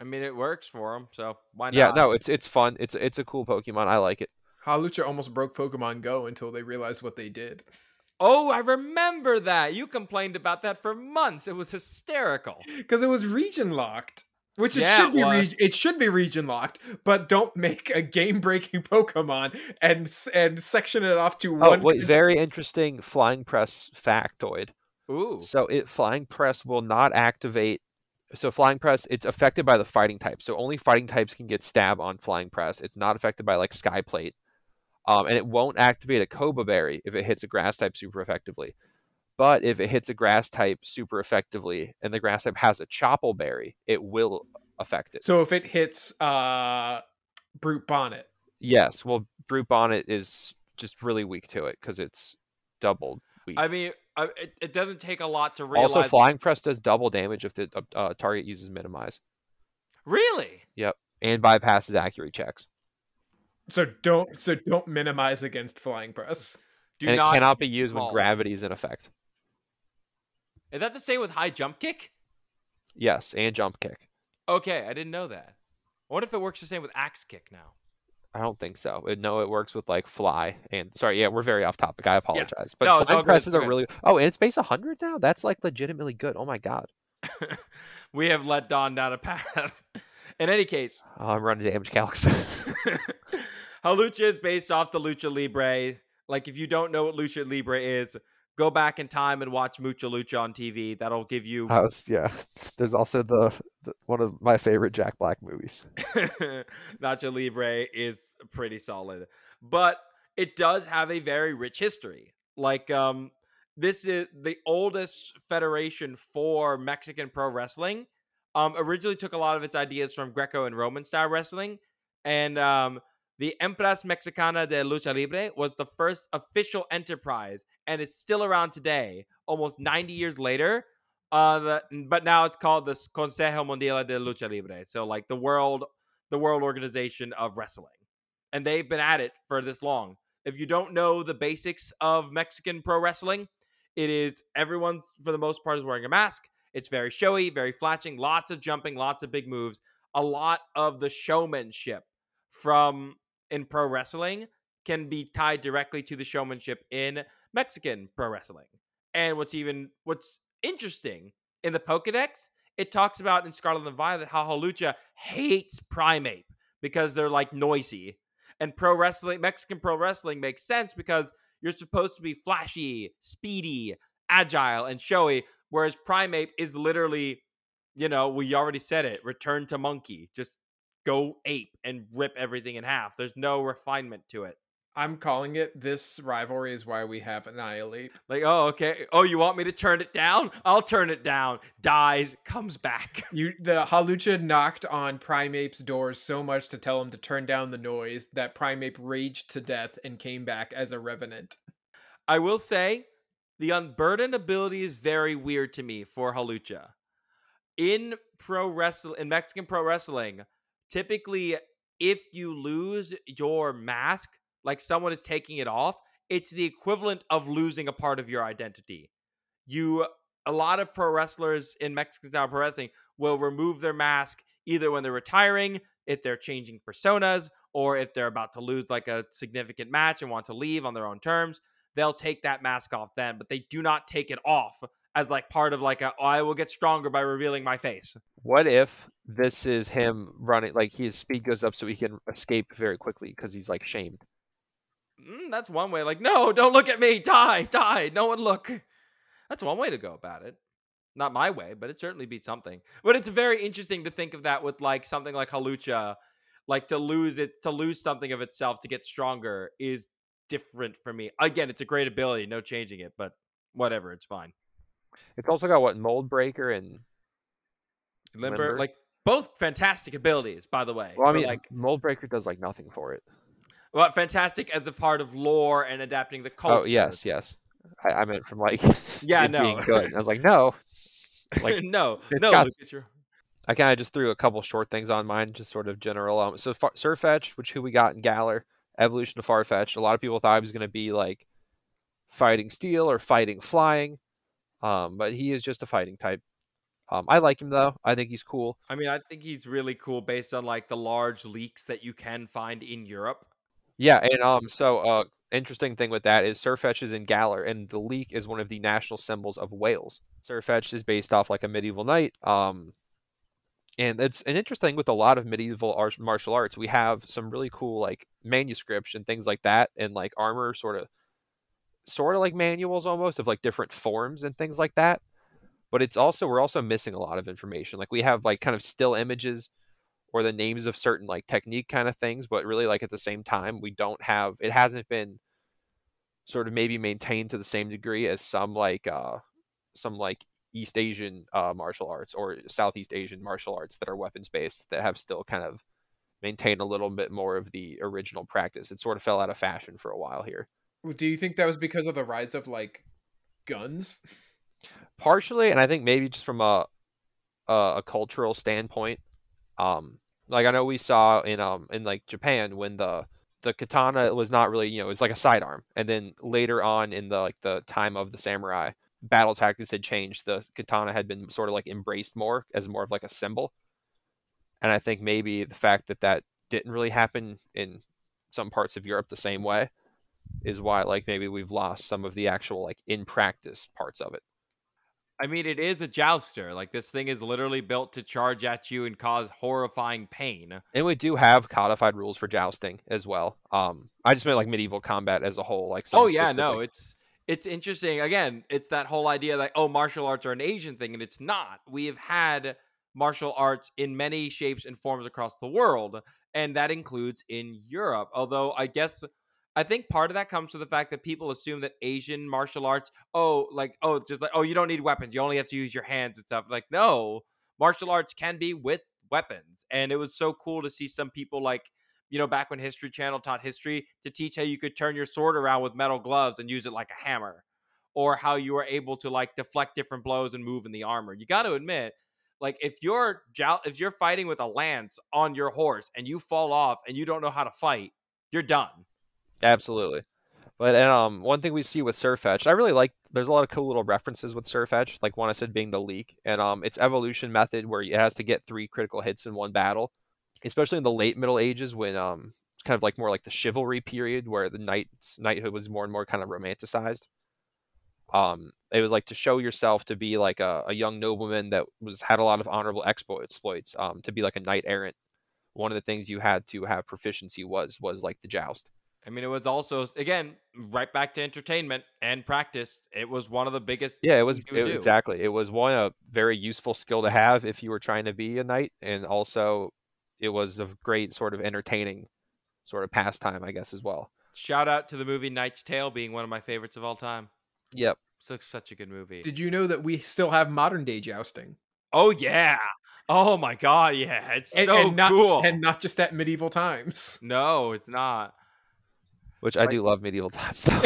I mean, it works for him, so why not? Yeah, no, it's it's fun. It's it's a cool Pokemon. I like it. Hawlucha almost broke Pokemon Go until they realized what they did. Oh, I remember that. You complained about that for months. It was hysterical. Because it was region locked. Which it Yeah, should be was. reg- it should be region locked, but don't make a game breaking Pokemon and and section it off to Oh, one. wait, very interesting flying press factoid. Ooh. So it flying press will not activate. So flying press, it's affected by the fighting type. So only fighting types can get stab on flying press. It's not affected by like sky plate. Um, and it won't activate a Coba berry if it hits a grass type super effectively. But if it hits a grass type super effectively and the grass type has a Chople berry, it will affect it. So if it hits uh Brute Bonnet, yes, well, Brute Bonnet is just really weak to it because it's doubled weak. I mean, I, it, it doesn't take a lot to realize. also, flying press does double damage if the uh, uh, target uses minimize Really? Yep, and bypasses accuracy checks. so don't so don't minimize against flying press. Do and it cannot be get used when gravity is in effect. Is that the same with high jump kick? Yes, and jump kick. Okay, I didn't know that. What if it works the same with axe kick now? I don't think so. It, no, it works with like fly and sorry, yeah, we're very off topic. I apologize, but No, it's all flying good, presses are really. Oh, and it's base 100 now. That's like legitimately good. Oh my god. we have let Don down a path. In any case, Oh, I'm running damage calcs. Hawlucha is based off the Lucha Libre. Like, if you don't know what Lucha Libre is, go back in time and watch Mucha Lucha on TV. That'll give you was, yeah. There's also the, the one of my favorite Jack Black movies. Nacho Libre is pretty solid, but it does have a very rich history. Like, um, this is the oldest federation for Mexican pro wrestling. Um, originally took a lot of its ideas from Greco and Roman style wrestling, and um, the Empresa Mexicana de Lucha Libre was the first official enterprise, and it's still around today, almost 90 years later. Uh, the, but now it's called the Consejo Mundial de Lucha Libre. So like the world, the world organization of wrestling, and they've been at it for this long. If you don't know the basics of Mexican pro wrestling, it is everyone for the most part is wearing a mask. It's very showy, very flashing, lots of jumping, lots of big moves. A lot of the showmanship from in pro wrestling can be tied directly to the showmanship in Mexican pro wrestling. And what's even what's interesting in the Pokedex, it talks about in Scarlet and Violet how Hawlucha hates Primeape because they're like noisy. And pro wrestling, Mexican pro wrestling makes sense because you're supposed to be flashy, speedy, agile, and showy, whereas Primeape is literally, you know, we already said it, return to monkey. Just go ape and rip everything in half. There's no refinement to it. I'm calling it. This rivalry is why we have Annihilape. Like, oh, okay. Oh, you want me to turn it down? I'll turn it down. Dies, comes back. You the Hawlucha knocked on Primeape's doors so much to tell him to turn down the noise that Primeape raged to death and came back as a revenant. I will say the unburdened ability is very weird to me for Hawlucha. In pro wrestling in Mexican pro wrestling, typically if you lose your mask, like someone is taking it off, it's the equivalent of losing a part of your identity. You a lot of pro wrestlers in Mexican style pro wrestling will remove their mask either when they're retiring, if they're changing personas, or if they're about to lose like a significant match and want to leave on their own terms. They'll take that mask off then, but they do not take it off as like part of like a oh, I will get stronger by revealing my face. What if this is him running like his speed goes up so he can escape very quickly because he's like shamed? Mm, that's one way. Like, no, don't look at me. Die, die. No one look. That's one way to go about it. Not my way, but it certainly beats something. But it's very interesting to think of that with like something like Hawlucha, like to lose it, to lose something of itself to get stronger is different for me. Again, it's a great ability, no changing it, but whatever, it's fine. It's also got what mold breaker and Limber, Limber? like both fantastic abilities, by the way. well, I mean, like, mold breaker does like nothing for it. well, fantastic as a part of lore and adapting the culture. Oh yes, yes. I, I meant from like Yeah, no. good. I was like, no. Like no, no, got- Lucas, you're I kind of just threw a couple short things on mine, just sort of general. Um, so Far- Sirfetch'd, which who we got in Galar, evolution of Farfetch'd. A lot of people thought I was going to be like fighting steel or fighting flying, um, but he is just a fighting type. Um, I like him though. I think he's cool. I mean, I think he's really cool based on like the large leeks that you can find in Europe. Yeah, and um, so uh, interesting thing with that is Sirfetch'd is in Galar, and the leek is one of the national symbols of Wales. Sirfetch'd is based off like a medieval knight. Um, and it's an interesting with a lot of medieval art, martial arts. We have some really cool like manuscripts and things like that, and like armor sort of, sort of like manuals almost of like different forms and things like that. But it's also we're also missing a lot of information. Like we have like kind of still images or the names of certain like technique kind of things, but really like at the same time we don't have it hasn't been sort of maybe maintained to the same degree as some like uh some like East Asian uh martial arts or Southeast Asian martial arts that are weapons based that have still kind of maintained a little bit more of the original practice. It sort of fell out of fashion for a while here. Do you think that was because of the rise of like guns? partially and i think maybe just from a a, a cultural standpoint um like i know we saw in um in like japan when the the katana was not really you know it's like a sidearm and then later on in the like the time of the samurai battle tactics had changed the katana had been sort of like embraced more as more of like a symbol and i think maybe the fact that that didn't really happen in some parts of europe the same way is why like maybe we've lost some of the actual like in practice parts of it I mean, it is a jouster. Like this thing is literally built to charge at you and cause horrifying pain. And we do have codified rules for jousting as well. Um, I just meant like medieval combat as a whole. Like, some oh yeah, no, it's it's interesting. Again, it's that whole idea that oh, martial arts are an Asian thing, and it's not. We have had martial arts in many shapes and forms across the world, and that includes in Europe. Although I guess I think part of that comes to the fact that people assume that Asian martial arts, oh, like oh, just like oh, you don't need weapons, you only have to use your hands and stuff. Like no, martial arts can be with weapons, and it was so cool to see some people like you know, back when History Channel taught history to teach how you could turn your sword around with metal gloves and use it like a hammer, or how you were able to like deflect different blows and move in the armor. You got to admit, like if you're if you're fighting with a lance on your horse and you fall off and you don't know how to fight, you're done. Absolutely. But and um, one thing we see with Sirfetch'd, I really like. There's a lot of cool little references with Sirfetch'd. Like one I said being the leek, and um, its evolution method where it has to get three critical hits in one battle, especially in the late Middle Ages when um, kind of like more like the chivalry period where the knights knighthood was more and more kind of romanticized. Um, it was like to show yourself to be like a, a young nobleman that was had a lot of honorable exploits. Um, to be like a knight errant. One of the things you had to have proficiency was was like the joust. I mean, it was also again right back to entertainment and practice. It was one of the biggest. Yeah, it was things you would it- exactly. It was one a very useful skill to have if you were trying to be a knight, and also it was a great sort of entertaining sort of pastime, I guess, as well. Shout out to the movie Knight's Tale being one of my favorites of all time. Yep. It's such a good movie. Did you know that we still have modern day jousting? oh yeah. Oh my god, yeah. It's And, so and not, cool. And not just at medieval times. no, it's not. Which I do love medieval times stuff.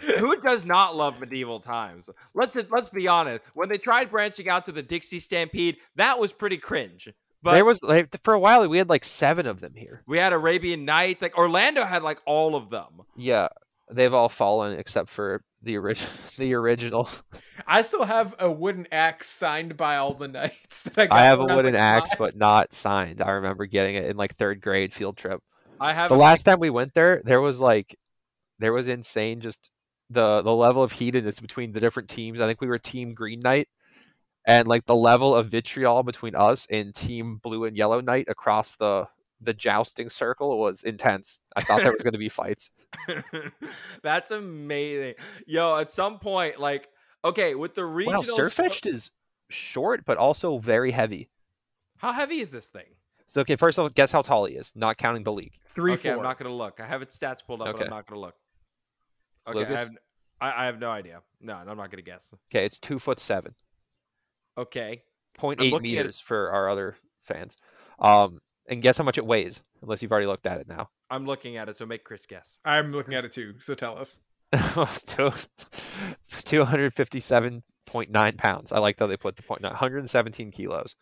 Who does not love medieval times? Let's let's be honest. When they tried branching out to the Dixie Stampede, that was pretty cringe. But there was like for a while we had like seven of them here. we had Arabian Nights. Like Orlando had like all of them. Yeah, they've all fallen except for the original. The original. I still have a wooden axe signed by all the knights that I got. I have a wooden like, axe, five. but not signed. I remember getting it in like third grade field trip. I have The last time we went there, there was like, there was insane. Just the the level of heatedness between the different teams. I think we were Team Green Knight, and like the level of vitriol between us and Team Blue and Yellow Knight across the the jousting circle was intense. I thought there was going to be fights. That's amazing. Yo, at some point, like, okay, with the Wow, regional Sirfetch'd is short but also very heavy. How heavy is this thing? So okay, first of all, guess how tall he is, not counting the league. three okay, four. I'm not gonna look. I have its stats pulled up, but Okay. I'm not gonna look. Okay, Lucas? I have, I, I have no idea. No, I'm not gonna guess. Okay, it's two foot seven. Okay, 0.8 looking at meters for our other fans. Um, and guess how much it weighs, unless you've already looked at it now. I'm looking at it, so make Chris guess. I'm looking at it too. So tell us. Two- 257.9 pounds. I like how they put the point. 117 kilos.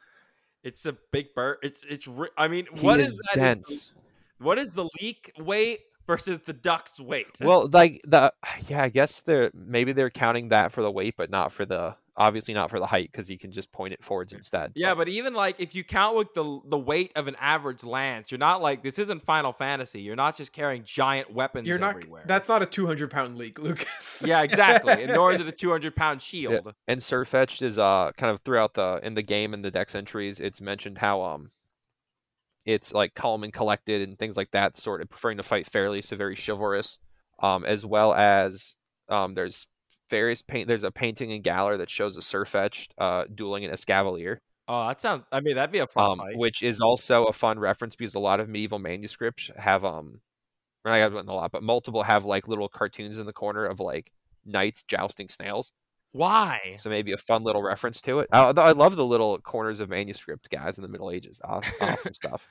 It's a big bird. It's it's. I mean, He what is is that? is the- what is the leek weight versus the duck's weight? Well, like the yeah, I guess they're maybe they're counting that for the weight, but not for the obviously not for the height because you can just point it forwards instead. Yeah, but even like if you count with the the weight of an average lance, you're not like this isn't Final Fantasy. You're not just carrying giant weapons You're not. everywhere. That's not a 200 pound leek, Lucas. yeah, exactly. And nor is it a 200 pound shield. and Sirfetch'd is uh kind of throughout the in the game and the dex entries, it's mentioned how um it's like calm and collected and things like that, sort of preferring to fight fairly, so very chivalrous. Um, as well as um, there's various paint. There's a painting in Galar that shows a Sirfetch'd uh dueling an Escavalier, Oh, that sounds. I mean, that'd be a fun um, which is also a fun reference because a lot of medieval manuscripts have um, I have a lot, but multiple have like little cartoons in the corner of like knights jousting snails. Why? So maybe a fun little reference to it. I, I love the little corners of manuscript guys in the Middle Ages. Aw- Awesome stuff.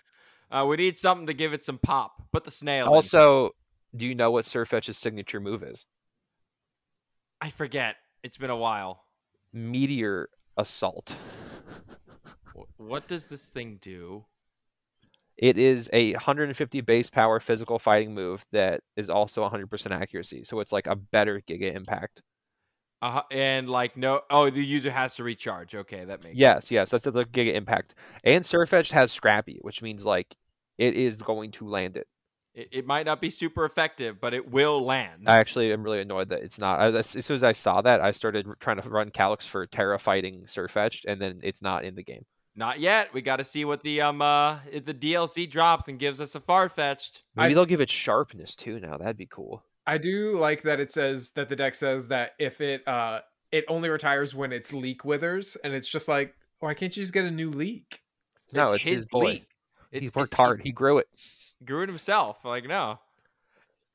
Uh, we need something to give it some pop. Put the snail. in. Also, do you know what Sirfetch'd's signature move is? I forget. It's been a while. Meteor Assault. What does this thing do? It is a 150 base power physical fighting move that is also 100% accuracy. So it's like a better Giga Impact. Uh, and like no. Oh, the user has to recharge. Okay, that makes. Yes, yes, that's the Giga Impact. And Sirfetch'd has Scrappy, which means like it is going to land it. It, it might not be super effective, but it will land. I actually am really annoyed that it's not. I, as as soon as I saw that, I started trying to run Calyx for Tera fighting Sirfetch'd, and then it's not in the game. Not yet. We got to see what the um uh if the DLC drops and gives us a Farfetch'd. Maybe I- they'll give it sharpness too. Now that'd be cool. I do like that it says that the deck says that if it uh it only retires when its leek withers, and it's just like, why can't you just get a new leek? No, it's, his, boy. leek. He It's- worked it's hard. He grew it. Grew it himself. Like no.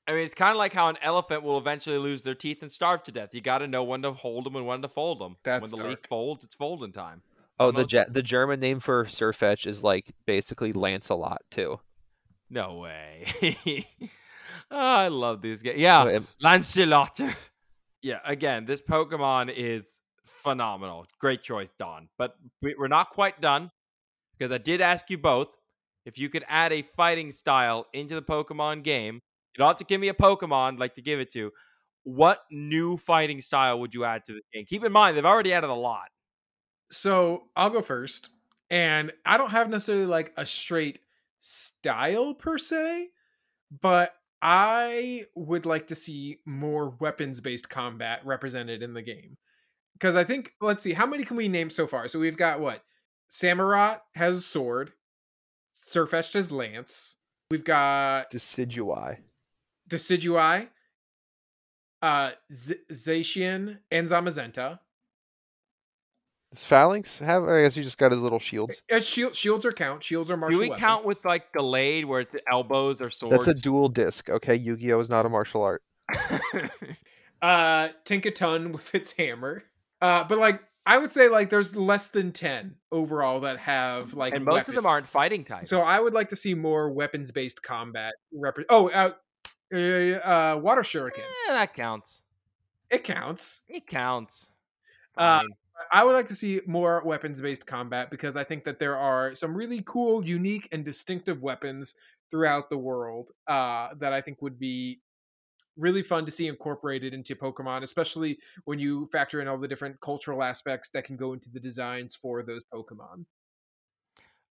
I mean, it's kind of like how an elephant will eventually lose their teeth and starve to death. You got to know when to hold them and when to fold them. That's when the leek dark. folds, it's folding time. Oh, the Je- the German name for Sirfetch'd is like basically Lancelot too. No way. oh, I love these guys. Yeah, oh, So it- Lancelot. yeah, again, this Pokemon is phenomenal. Great choice, Don. But we- we're not quite done because I did ask you both if you could add a fighting style into the Pokemon game. You don't have to give me a Pokemon like to give it to. What new fighting style would you add to the game? Keep in mind they've already added a lot. So I'll go first, and I don't have necessarily like a straight style per se, but I would like to see more weapons based combat represented in the game. Because I think, let's see, how many can we name so far? So we've got what? Samurott has a sword, Sirfetch'd has lance, we've got Decidueye. Decidueye, uh, Z- Zacian, and Zamazenta. Does Falinks have? I guess he just got his little shields. Uh, shield, shields are count. Shields are martial Do we weapons. count with like delayed where the elbows or swords? That's a dual disc. Okay, Yu-Gi-Oh is not a martial art. uh Tinkaton with its hammer. Uh but like I would say like there's less than 10 overall that have like and most of them aren't fighting types. So I would like to see more weapons based combat. Rep- oh, uh, uh, uh, water shuriken. Eh, that counts. It counts. It counts. Uh, I would like to see more weapons based combat because I think that there are some really cool, unique, and distinctive weapons throughout the world uh, that I think would be really fun to see incorporated into Pokemon, especially when you factor in all the different cultural aspects that can go into the designs for those Pokemon.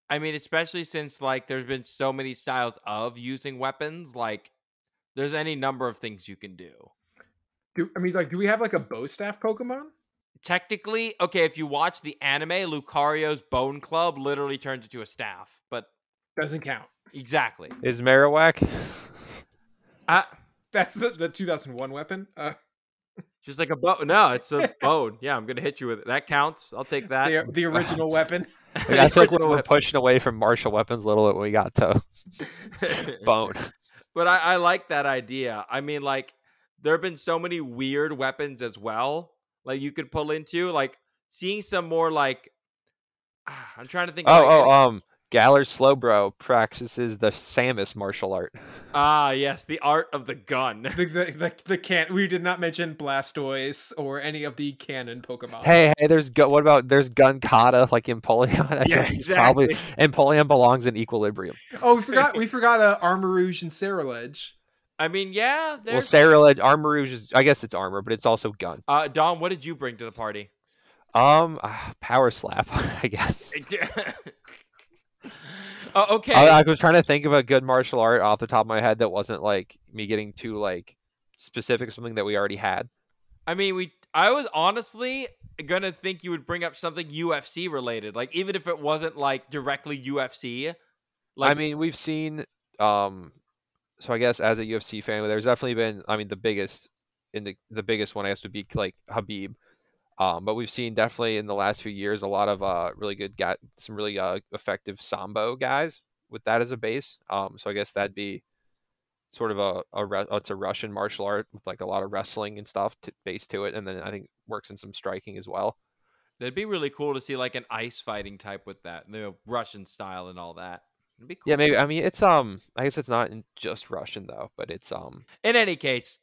I mean, especially since like there's been so many styles of using weapons, like there's any number of things you can do. Do I mean like do we have like a bow staff Pokemon? Technically, okay, if you watch the anime, Lucario's Bone Club literally turns into a staff. But Doesn't count. exactly. Is Marowak? Uh, That's the, the 2001 weapon. Uh, just like a bone. No, it's a bone. Yeah, I'm gonna hit you with it. That counts. I'll take that. the, the original weapon. Like, I feel like we're weapon. pushing away from martial weapons a little bit when we got to bone. but I, I like that idea. I mean, like, there have been so many weird weapons as well. Like you could pull into, like seeing some more like. I'm trying to think. of, Oh, like, oh, um, Galar Slowbro practices the Samus martial art. Ah, yes, the art of the gun. the, the, the, the can we did not mention Blastoise or any of the canon Pokemon. Hey, hey, there's gu- what about there's Gun Kata like Empoleon? I Yeah, think he's probably exactly. Empoleon belongs in Equilibrium. Oh, we forgot we forgot uh, Armarouge and Ceruledge. I mean, yeah. Well, There's. Sarah Armarouge is I guess it's armor, but it's also gun. uh, Dom, what did you bring to the party? Um, ah, power slap, I guess. Oh, okay. I, I was trying to think of a good martial art off the top of my head that wasn't like me getting too like specific, something that we already had. I mean, we. I was honestly gonna think you would bring up something UFC related, like even if it wasn't like directly UFC. Like, I mean, we've seen. Um, so I guess as a UFC fan, there's definitely been. I mean, the biggest in the the biggest one I guess would be like Khabib. Um, but we've seen definitely in the last few years a lot of uh really good got some really uh effective sambo guys with that as a base. Um, so I guess that'd be sort of a a re- it's a Russian martial art with like a lot of wrestling and stuff to base to it, and then I think works in some striking as well. That'd be really cool to see like an ice fighting type with that, you know, Russian style and all that. It'd be cool. Yeah, maybe. I mean, it's um. I guess it's not in just Russian though, but it's um. In any case,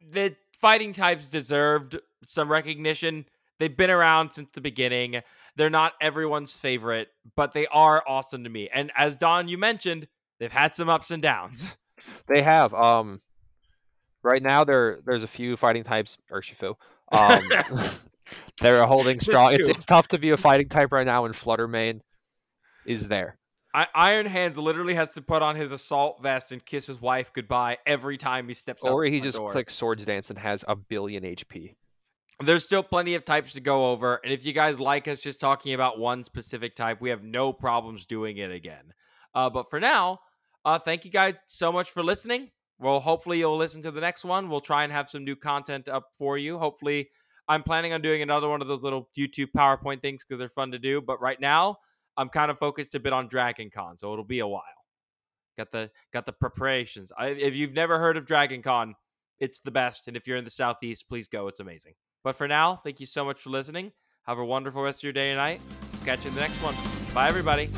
the fighting types deserved some recognition. They've been around since the beginning. They're not everyone's favorite, but they are awesome to me. And as Don, you mentioned, they've had some ups and downs. They have um. Right now, there there's a few fighting types. Urshifu. Um, they're holding strong. It's it's tough to be a fighting type right now, and Fluttermane is there. I, Iron Hands literally has to put on his assault vest and kiss his wife goodbye every time he steps. Or he just door. clicks Swords Dance and has a billion HP. There's still plenty of types to go over. And if you guys like us just talking about one specific type, we have no problems doing it again. Uh, but for now, uh, thank you guys so much for listening. Well, hopefully you'll listen to the next one. We'll try and have some new content up for you. Hopefully, I'm planning on doing another one of those little YouTube PowerPoint things because they're fun to do. But right now, I'm kind of focused a bit on Dragon Con, so it'll be a while. Got the got the preparations. I, if you've never heard of Dragon Con, it's the best. And if you're in the southeast, please go. It's amazing. But for now, thank you so much for listening. Have a wonderful rest of your day and night. Catch you in the next one. Bye, everybody.